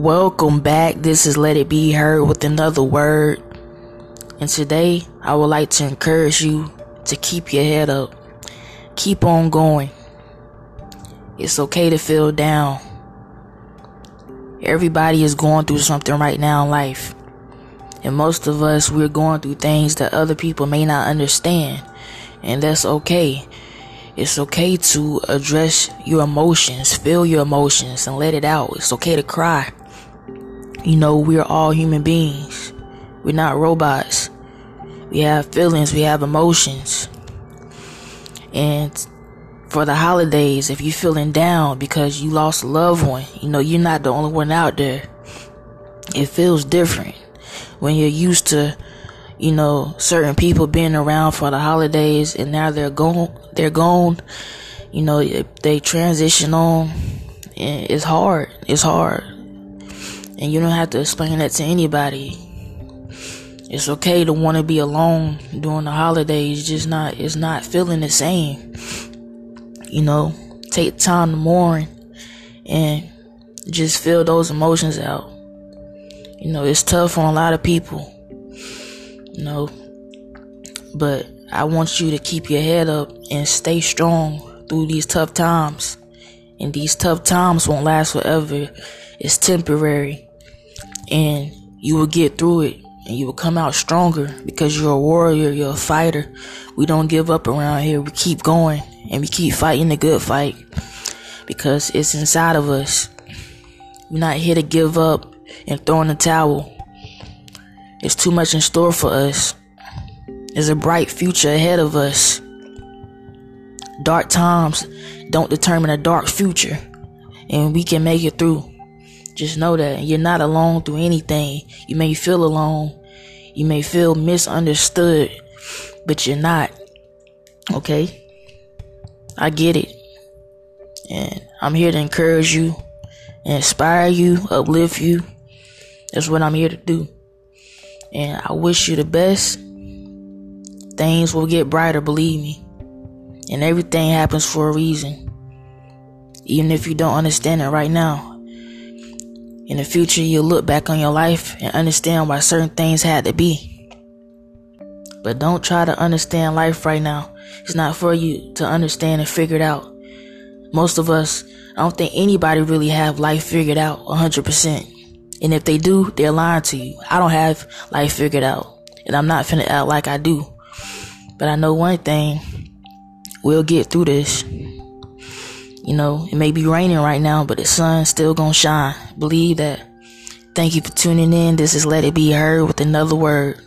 Welcome back. This is Let It Be Heard with another word. And today, I would like to encourage you to keep your head up. Keep on going. It's okay to feel down. Everybody is going through something right now in life. And most of us, we're going through things that other people may not understand. And that's okay. It's okay to address your emotions, feel your emotions, and let it out. It's okay to cry. You know, we're all human beings. We're not robots. We have feelings, we have emotions. And for the holidays, if you're feeling down because you lost a loved one, you know, you're not the only one out there. It feels different when you're used to, you know, certain people being around for the holidays and now they're gone, they're gone. You know, they transition on. And it's hard. It's hard and you don't have to explain that to anybody. It's okay to want to be alone during the holidays, just not it's not feeling the same. You know, take time to mourn and just feel those emotions out. You know, it's tough on a lot of people. You know, but I want you to keep your head up and stay strong through these tough times. And these tough times won't last forever. It's temporary and you will get through it and you will come out stronger because you're a warrior, you're a fighter. We don't give up around here. We keep going and we keep fighting the good fight because it's inside of us. We're not here to give up and throw in the towel. It's too much in store for us. There's a bright future ahead of us. Dark times don't determine a dark future, and we can make it through. Just know that you're not alone through anything. You may feel alone. You may feel misunderstood, but you're not. Okay? I get it. And I'm here to encourage you, inspire you, uplift you. That's what I'm here to do. And I wish you the best. Things will get brighter, believe me. And everything happens for a reason. Even if you don't understand it right now. In the future, you'll look back on your life and understand why certain things had to be. But don't try to understand life right now. It's not for you to understand and figure it out. Most of us, I don't think anybody really have life figured out 100%. And if they do, they're lying to you. I don't have life figured out. And I'm not finna act like I do. But I know one thing. We'll get through this. You know, it may be raining right now, but the sun's still gonna shine. Believe that. Thank you for tuning in. This is Let It Be Heard with another word.